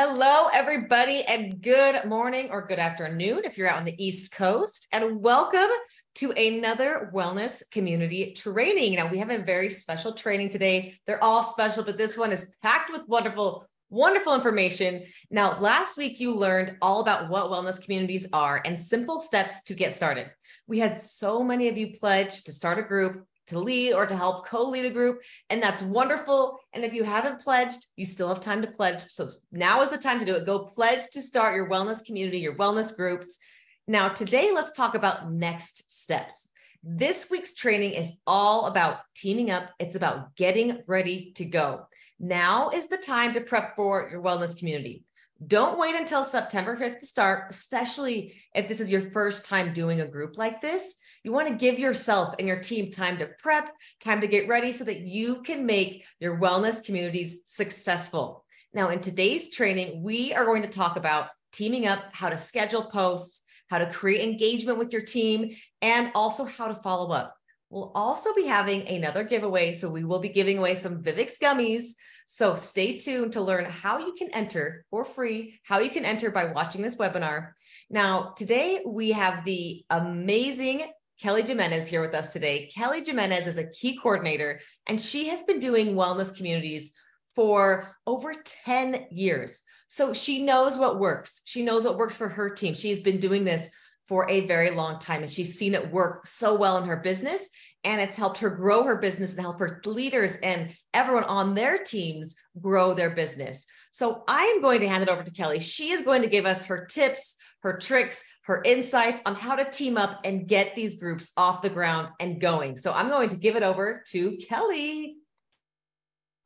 Hello, everybody, and good morning or good afternoon if you're out on the East Coast, and welcome to another wellness community training. Now, we have a very special training today. They're all special, but this one is packed with wonderful, wonderful information. Now, last week you learned all about what wellness communities are and simple steps to get started. We had so many of you pledge to start a group to lead or to help co-lead a group and that's wonderful. And if you haven't pledged you still have time to pledge. So now is the time to do it. Go pledge to start your wellness community your wellness groups. Now today let's talk about next steps. This week's training is all about teaming up. It's about getting ready to go. Now is the time to prep for your wellness community. Don't wait until September 5th to start, especially if this is your first time doing a group like this. You want to give yourself and your team time to prep, time to get ready so that you can make your wellness communities successful. Now, in today's training, we are going to talk about teaming up, how to schedule posts, how to create engagement with your team, and also how to follow up. We'll also be having another giveaway. So we will be giving away some Vivix gummies. So stay tuned to learn how you can enter for free, how you can enter by watching this webinar. Now, today we have the amazing Kellie Gimenez here with us today. Kellie Gimenez is a key coordinator, and she has been doing wellness communities for over 10 years. So she knows what works. She knows what works for her team. She's been doing this for a very long time, and she's seen it work so well in her business. And it's helped her grow her business and help her leaders and everyone on their teams grow their business. So I am going to hand it over to Kellie. She is going to give us her tips, her tricks, her insights on how to team up and get these groups off the ground and going. So I'm going to give it over to Kellie.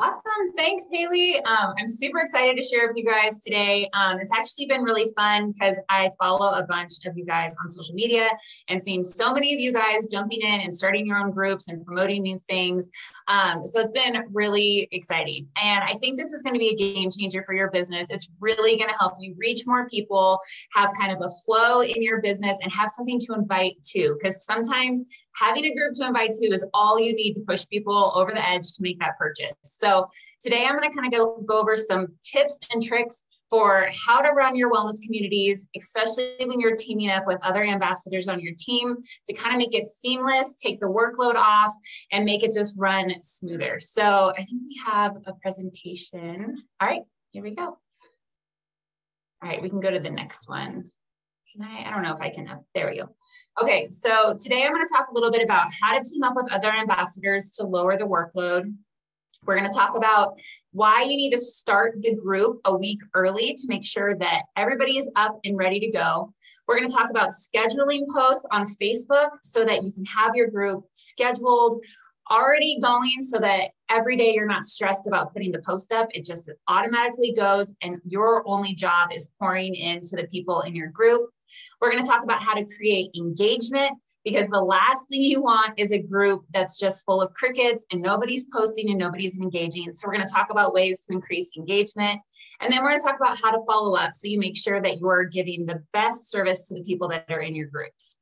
Awesome. Thanks, Haley. Um, I'm super excited to share with you guys today. Um, it's actually been really fun because I follow a bunch of you guys on social media and seeing so many of you guys jumping in and starting your own groups and promoting new things. Um, so it's been really exciting. And I think this is going to be a game changer for your business. It's really going to help you reach more people, have kind of a flow in your business, and have something to invite to. Because sometimes having a group to invite to is all you need to push people over the edge to make that purchase. So today I'm going to kind of go, go over some tips and tricks for how to run your wellness communities, especially when you're teaming up with other ambassadors on your team to kind of make it seamless, take the workload off, and make it just run smoother. So I think we have a presentation. All right, here we go. All right, we can go to the next one. Can I? I don't know if I can. Uh, there we go. Okay, so today I'm going to talk a little bit about how to team up with other ambassadors to lower the workload. We're going to talk about why you need to start the group a week early to make sure that everybody is up and ready to go. We're going to talk about scheduling posts on Facebook so that you can have your group scheduled already going so that every day you're not stressed about putting the post up. It just automatically goes, and your only job is pouring into the people in your group. We're going to talk about how to create engagement because the last thing you want is a group that's just full of crickets and nobody's posting and nobody's engaging. So, we're going to talk about ways to increase engagement. And then we're going to talk about how to follow up so you make sure that you're giving the best service to the people that are in your groups.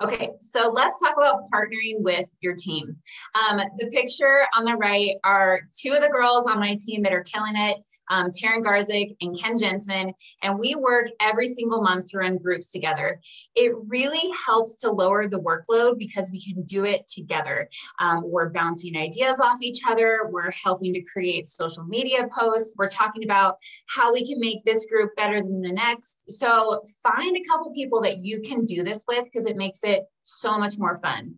Okay, so let's talk about partnering with your team. Um, the picture on the right are two of the girls on my team that are killing it, um, Taryn Garzik and Ken Jensen, and we work every single month to run groups together. It really helps to lower the workload because we can do it together. Um, we're bouncing ideas off each other, we're helping to create social media posts, we're talking about how we can make this group better than the next. So find a couple people that you can do this with because it makes it so much more fun.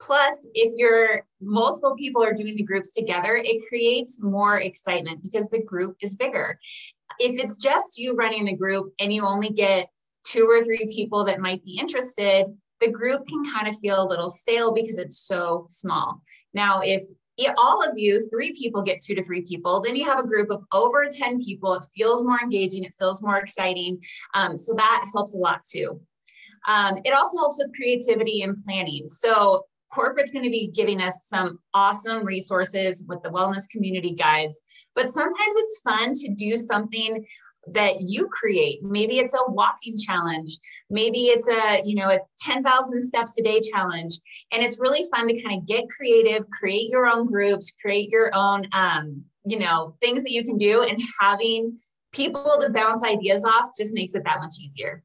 Plus, if you're multiple people are doing the groups together, it creates more excitement because the group is bigger. If it's just you running the group and you only get two or three people that might be interested, the group can kind of feel a little stale because it's so small. Now, if all of you, three people get two to three people, then you have a group of over 10 people. It feels more engaging, it feels more exciting. Um, so that helps a lot too. Um, it also helps with creativity and planning. So corporate's going to be giving us some awesome resources with the wellness community guides but sometimes it's fun to do something that you create. Maybe it's a walking challenge. Maybe it's a you know a 10,000 steps a day challenge. And it's really fun to kind of get creative create your own groups create your own um, you know things that you can do and having people to bounce ideas off just makes it that much easier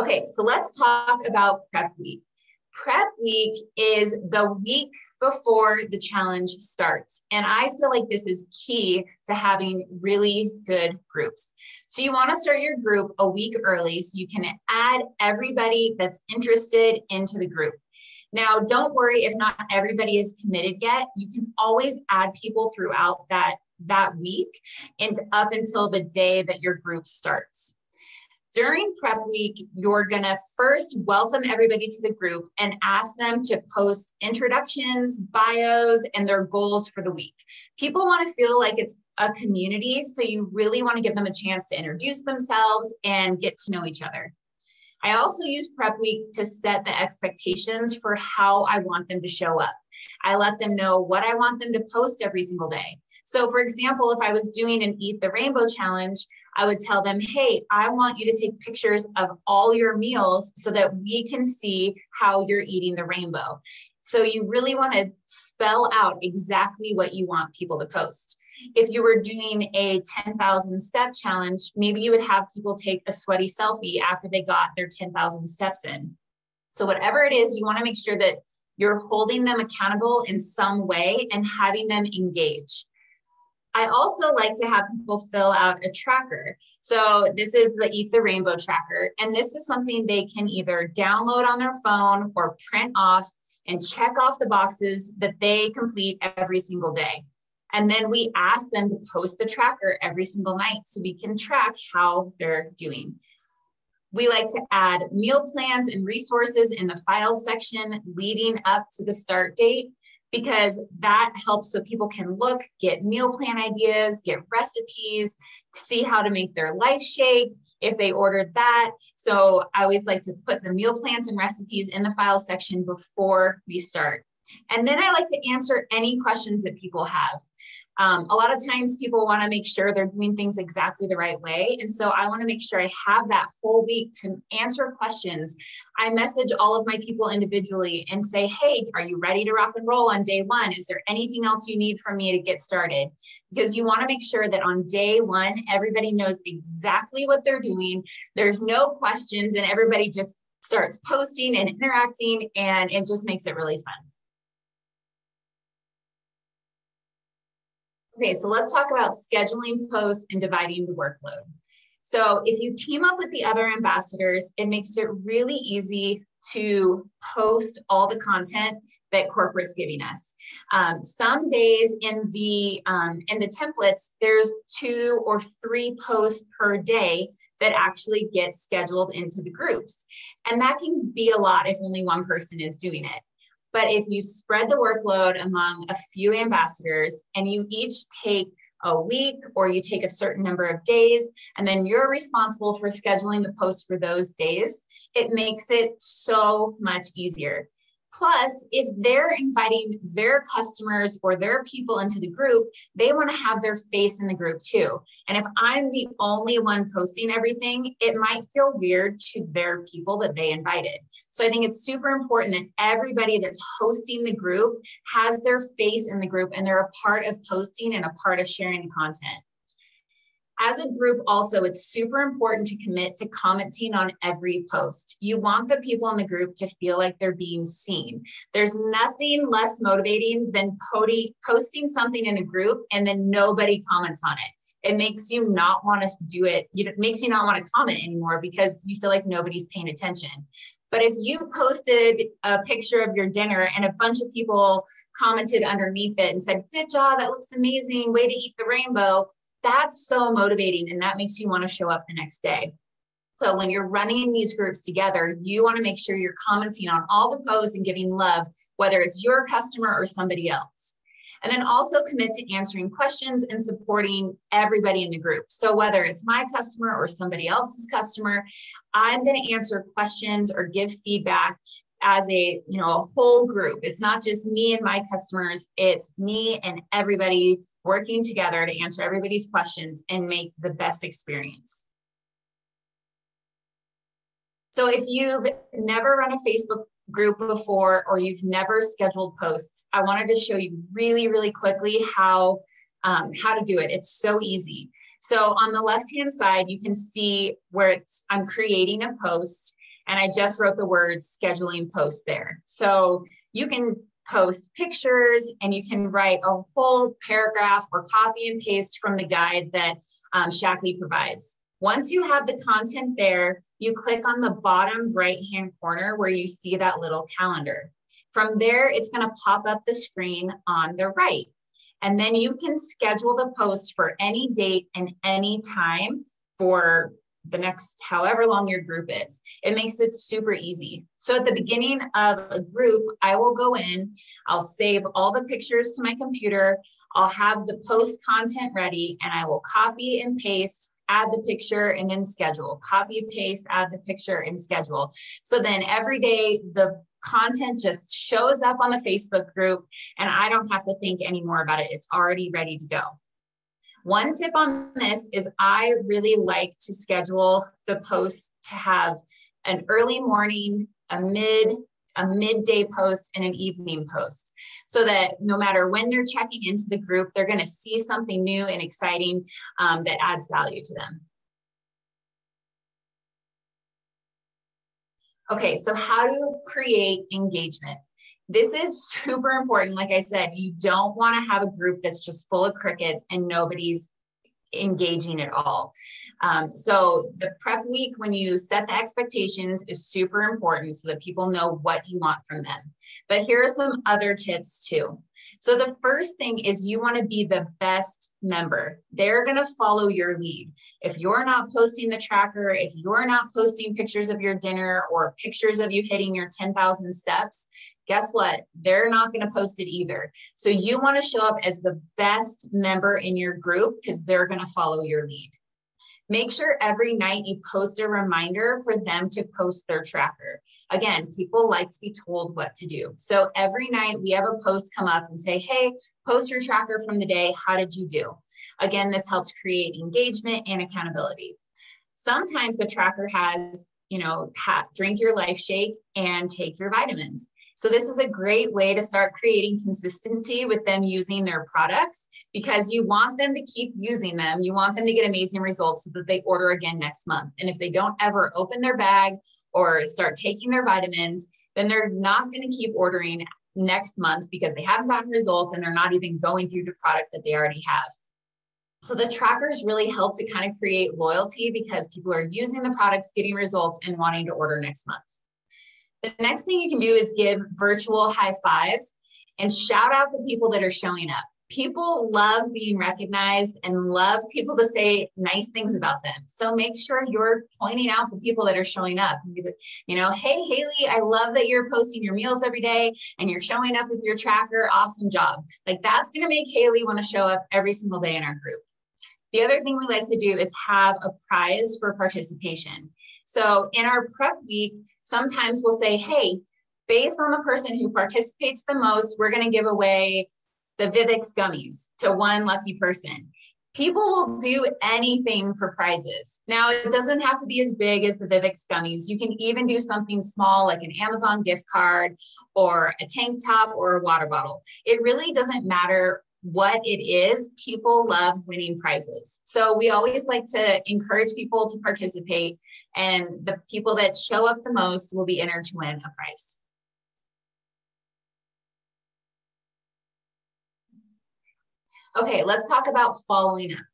okay so let's talk about prep week prep week is the week before the challenge starts. And I feel like this is key to having really good groups. So you want to start your group a week early so you can add everybody that's interested into the group. Now, don't worry if not everybody is committed yet. You can always add people throughout that that week and up until the day that your group starts. During prep week, you're going to first welcome everybody to the group and ask them to post introductions, bios, and their goals for the week. People want to feel like it's a community, so you really want to give them a chance to introduce themselves and get to know each other. I also use prep week to set the expectations for how I want them to show up. I let them know what I want them to post every single day. So, for example, if I was doing an Eat the Rainbow challenge, I would tell them, hey, I want you to take pictures of all your meals so that we can see how you're eating the rainbow. So you really want to spell out exactly what you want people to post. If you were doing a 10,000 step challenge, maybe you would have people take a sweaty selfie after they got their 10,000 steps in. So, whatever it is, you want to make sure that you're holding them accountable in some way and having them engage. I also like to have people fill out a tracker. So this is the Eat the Rainbow tracker. And this is something they can either download on their phone or print off and check off the boxes that they complete every single day. And then we ask them to post the tracker every single night so we can track how they're doing. We like to add meal plans and resources in the files section leading up to the start date because that helps so people can look, get meal plan ideas, get recipes, see how to make their life shake if they ordered that. So I always like to put the meal plans and recipes in the files section before we start. And then I like to answer any questions that people have. Um, a lot of times people want to make sure they're doing things exactly the right way. And so I want to make sure I have that whole week to answer questions. I message all of my people individually and say, hey, are you ready to rock and roll on day one? Is there anything else you need from me to get started? Because you want to make sure that on day one, everybody knows exactly what they're doing. There's no questions, and everybody just starts posting and interacting, and it just makes it really fun. Okay, so let's talk about scheduling posts and dividing the workload. So if you team up with the other ambassadors, it makes it really easy to post all the content that corporate's giving us. Um, some days in the um, in the templates, there's two or three posts per day that actually get scheduled into the groups, and that can be a lot if only one person is doing it. But if you spread the workload among a few ambassadors and you each take a week or you take a certain number of days and then you're responsible for scheduling the posts for those days, it makes it so much easier. Plus, if they're inviting their customers or their people into the group, they want to have their face in the group too. And if I'm the only one posting everything, it might feel weird to their people that they invited. So I think it's super important that everybody that's hosting the group has their face in the group and they're a part of posting and a part of sharing the content as a group also it's super important to commit to commenting on every post. You want the people in the group to feel like they're being seen. There's nothing less motivating than posting something in a group and then nobody comments on it. It makes you not want to do it. It makes you not want to comment anymore because you feel like nobody's paying attention. But if you posted a picture of your dinner and a bunch of people commented underneath it and said, Good job, that looks amazing, way to eat the rainbow, that's so motivating and that makes you want to show up the next day. So when you're running these groups together, you want to make sure you're commenting on all the posts and giving love, whether it's your customer or somebody else. And then also commit to answering questions and supporting everybody in the group. So whether it's my customer or somebody else's customer, I'm going to answer questions or give feedback as a you know a whole group. It's not just me and my customers. It's me and everybody working together to answer everybody's questions and make the best experience. So if you've never run a facebook group before or you've never scheduled posts i wanted to show you really really quickly how um, how to do it. It's so easy. So on the left hand side you can see where it's i'm creating a post and I just wrote the word scheduling post there. So you can post pictures and you can write a whole paragraph or copy and paste from the guide that um, Shaklee provides. Once you have the content there, you click on the bottom right hand corner where you see that little calendar. From there, it's going to pop up the screen on the right. And then you can schedule the post for any date and any time for the next however long your group is. It makes it super easy. So at the beginning of a group, I will go in, I'll save all the pictures to my computer, I'll have the post content ready, and I will copy and paste add the picture and then schedule copy paste add the picture and schedule so then every day the content just shows up on the facebook group and i don't have to think anymore about it it's already ready to go one tip on this is I really like to schedule the posts to have an early morning, a mid, a midday post, and an evening post so that no matter when they're checking into the group, they're going to see something new and exciting um, that adds value to them. Okay, so how to create engagement. This is super important. Like I said, you don't want to have a group that's just full of crickets and nobody's engaging at all. Um, so the prep week, when you set the expectations, is super important so that people know what you want from them. But here are some other tips too. So the first thing is you want to be the best member. They're going to follow your lead. If you're not posting the tracker, if you're not posting pictures of your dinner or pictures of you hitting your 10,000 steps, guess what? They're not going to post it either. So you want to show up as the best member in your group because they're going to follow your lead. Make sure every night you post a reminder for them to post their tracker. Again, people like to be told what to do. So every night we have a post come up and say, hey, post your tracker from the day. How did you do? Again, this helps create engagement and accountability. Sometimes the tracker has, you know, ha- drink your life shake and take your vitamins. So this is a great way to start creating consistency with them using their products because you want them to keep using them. You want them to get amazing results so that they order again next month. And if they don't ever open their bag or start taking their vitamins, then they're not going to keep ordering next month because they haven't gotten results and they're not even going through the product that they already have. So the trackers really help to kind of create loyalty because people are using the products, getting results, and wanting to order next month. The next thing you can do is give virtual high fives and shout out the people that are showing up. People love being recognized and love people to say nice things about them. So make sure you're pointing out the people that are showing up. You know, hey, Haley, I love that you're posting your meals every day and you're showing up with your tracker. Awesome job. Like that's going to make Haley want to show up every single day in our group. The other thing we like to do is have a prize for participation. So in our prep week, sometimes we'll say, hey, based on the person who participates the most, we're going to give away the Vivix gummies to one lucky person. People will do anything for prizes. Now, it doesn't have to be as big as the Vivix gummies. You can even do something small like an Amazon gift card or a tank top or a water bottle. It really doesn't matter what it is, people love winning prizes. So we always like to encourage people to participate, and the people that show up the most will be entered to win a prize. Okay, let's talk about following up.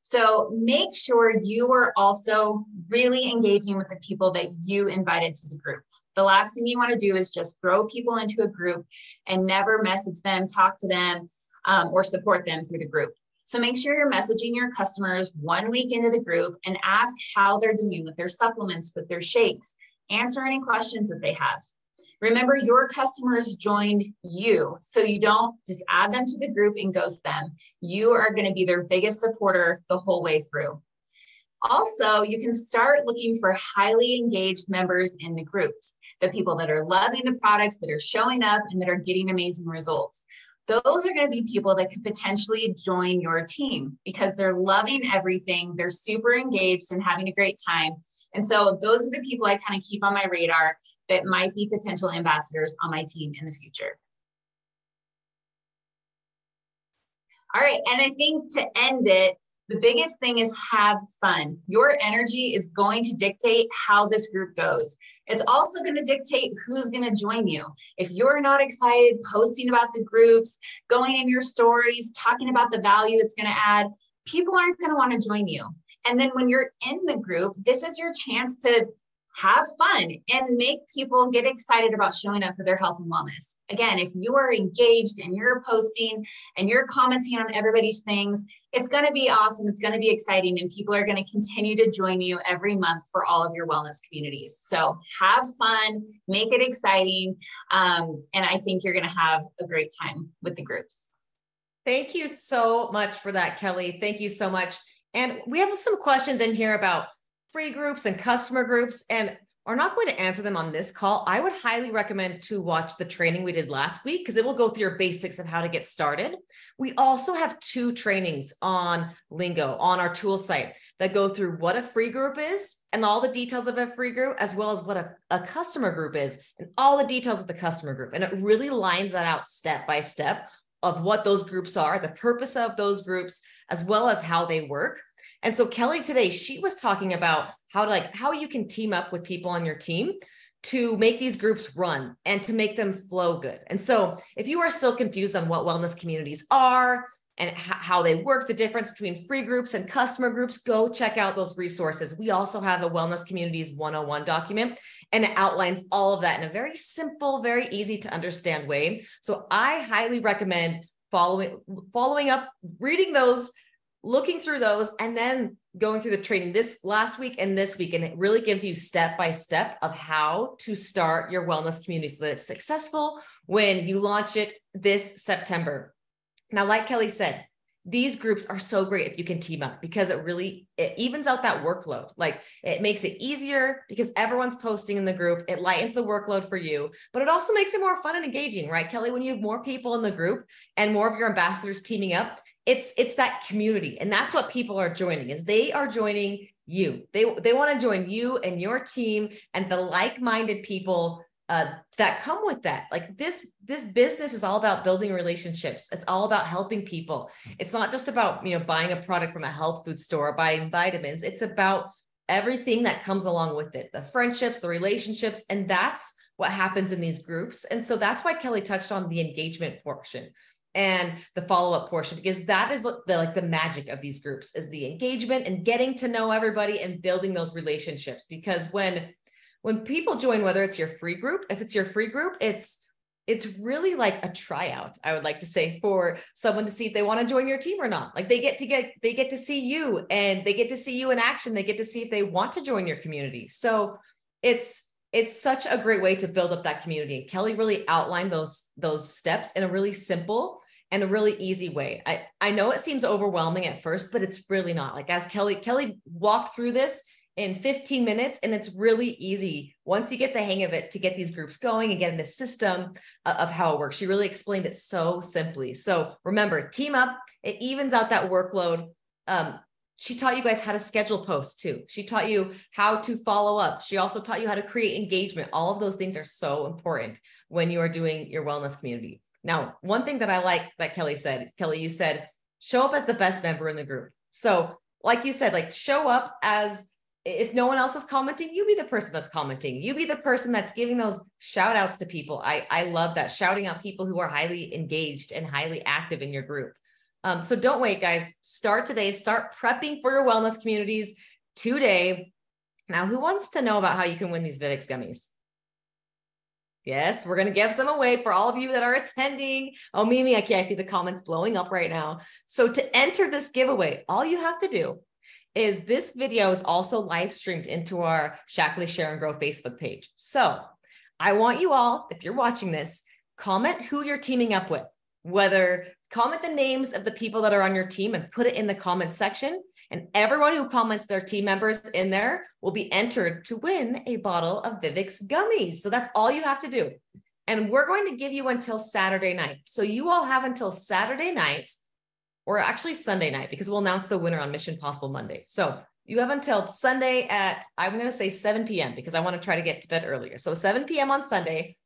So make sure you are also really engaging with the people that you invited to the group. The last thing you want to do is just throw people into a group and never message them, talk to them, um, or support them through the group. So make sure you're messaging your customers one week into the group and ask how they're doing with their supplements, with their shakes, answer any questions that they have. Remember, your customers joined you, so you don't just add them to the group and ghost them. You are going to be their biggest supporter the whole way through. Also, you can start looking for highly engaged members in the groups, the people that are loving the products, that are showing up, and that are getting amazing results. Those are going to be people that could potentially join your team because they're loving everything. They're super engaged and having a great time. And so, those are the people I kind of keep on my radar that might be potential ambassadors on my team in the future. All right. And I think to end it, the biggest thing is have fun. Your energy is going to dictate how this group goes. It's also going to dictate who's going to join you. If you're not excited, posting about the groups, going in your stories, talking about the value it's going to add, people aren't going to want to join you. And then when you're in the group, this is your chance to have fun and make people get excited about showing up for their health and wellness. Again, if you are engaged and you're posting and you're commenting on everybody's things, it's going to be awesome. It's going to be exciting, and people are going to continue to join you every month for all of your wellness communities. So have fun, make it exciting, um, and I think you're going to have a great time with the groups. Thank you so much for that, Kellie. Thank you so much. And we have some questions in here about free groups and customer groups and are not going to answer them on this call, I would highly recommend to watch the training we did last week because it will go through your basics of how to get started. We also have two trainings on Lingo on our tool site that go through what a free group is and all the details of a free group, as well as what a, a customer group is and all the details of the customer group. And it really lines that out step by step of what those groups are, the purpose of those groups, as well as how they work. And so Kellie today, she was talking about how to like how you can team up with people on your team to make these groups run and to make them flow good. And so if you are still confused on what wellness communities are and how they work, the difference between free groups and customer groups, go check out those resources. We also have a wellness communities 101 document and it outlines all of that in a very simple, very easy to understand way. So I highly recommend following following up reading those looking through those and then going through the training this last week and this week. And it really gives you step by step of how to start your wellness community so that it's successful when you launch it this September. Now like Kellie said, these groups are so great if you can team up because it really it evens out that workload. Like it makes it easier because everyone's posting in the group. It lightens the workload for you but it also makes it more fun and engaging right Kellie? When you have more people in the group and more of your ambassadors teaming up it's it's that community. And that's what people are joining is they are joining you. They they want to join you and your team and the like-minded people uh, that come with that. Like this this business is all about building relationships. It's all about helping people. It's not just about you know buying a product from a health food store buying vitamins. It's about everything that comes along with it the friendships the relationships and that's what happens in these groups. And so that's why Kellie touched on the engagement portion and the follow-up portion because that is the like the magic of these groups is the engagement and getting to know everybody and building those relationships. Because when when people join whether it's your free group if it's your free group it's it's really like a tryout i would like to say for someone to see if they want to join your team or not. Like they get to get they get to see you and they get to see you in action. They get to see if they want to join your community. So it's it's such a great way to build up that community. Kellie really outlined those those steps in a really simple and a really easy way. I I know it seems overwhelming at first, but it's really not. Like as Kellie Kellie walked through this in 15 minutes and it's really easy once you get the hang of it to get these groups going and get in the system of how it works. She really explained it so simply. So remember, team up, it evens out that workload. Um, she taught you guys how to schedule posts too. She taught you how to follow up. She also taught you how to create engagement. All of those things are so important when you are doing your wellness community. Now, one thing that I like that Kellie said, Kellie, you said, show up as the best member in the group. So, like you said, like show up as if no one else is commenting, you be the person that's commenting. You be the person that's giving those shout outs to people. I, I love that shouting out people who are highly engaged and highly active in your group. Um, so don't wait, guys. Start today. Start prepping for your wellness communities today. Now, who wants to know about how you can win these Vivix gummies? Yes, we're going to give some away for all of you that are attending. Oh, Mimi, okay, I see the comments blowing up right now. So to enter this giveaway, all you have to do is this video is also live streamed into our Shaklee Share and Grow Facebook page. So I want you all, if you're watching this, comment who you're teaming up with, whether comment the names of the people that are on your team and put it in the comment section. And everyone who comments their team members in there will be entered to win a bottle of Vivix gummies. So that's all you have to do. And we're going to give you until Saturday night. So you all have until Saturday night, or actually Sunday night, because we'll announce the winner on Mission Possible Monday. So you have until Sunday at, I'm going to say 7 p.m. because I want to try to get to bed earlier. So 7 p.m. on Sunday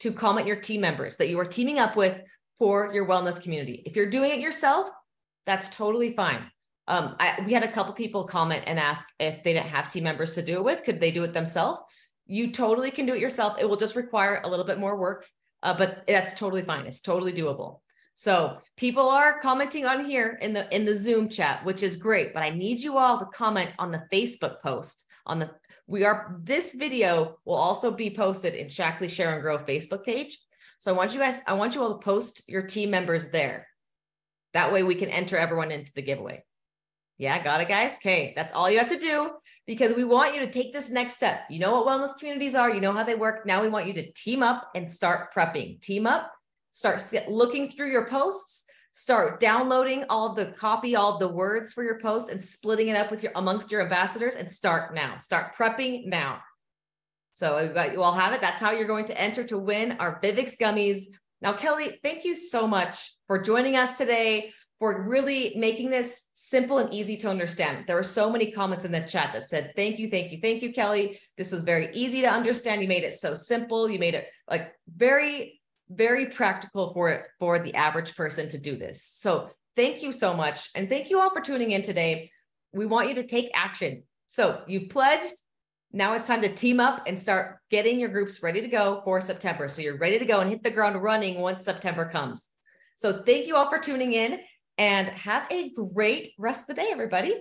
to comment your team members that you are teaming up with for your wellness community. If you're doing it yourself, that's totally fine. Um, I, we had a couple people comment and ask if they didn't have team members to do it with, could they do it themselves? You totally can do it yourself. It will just require a little bit more work, uh, but that's totally fine. It's totally doable. So people are commenting on here in the in the Zoom chat, which is great. But I need you all to comment on the Facebook post. On the we are this video will also be posted in Shaklee Share and Grow Facebook page. So I want you guys, I want you all to post your team members there. That way we can enter everyone into the giveaway. Yeah, got it, guys. Okay, that's all you have to do because we want you to take this next step. You know what wellness communities are, you know how they work. Now we want you to team up and start prepping. Team up, start looking through your posts, start downloading all the copy, all the words for your post and splitting it up with your amongst your ambassadors and start now. Start prepping now. So you all have it. That's how you're going to enter to win our Vivix gummies. Now, Kellie, thank you so much for joining us today for really making this simple and easy to understand. There were so many comments in the chat that said, thank you, thank you, thank you, Kellie. This was very easy to understand. You made it so simple. You made it like very, very practical for it for the average person to do this. So thank you so much. And thank you all for tuning in today. We want you to take action. So you pledged. Now it's time to team up and start getting your groups ready to go for September. So you're ready to go and hit the ground running once September comes. So thank you all for tuning in and have a great rest of the day, everybody.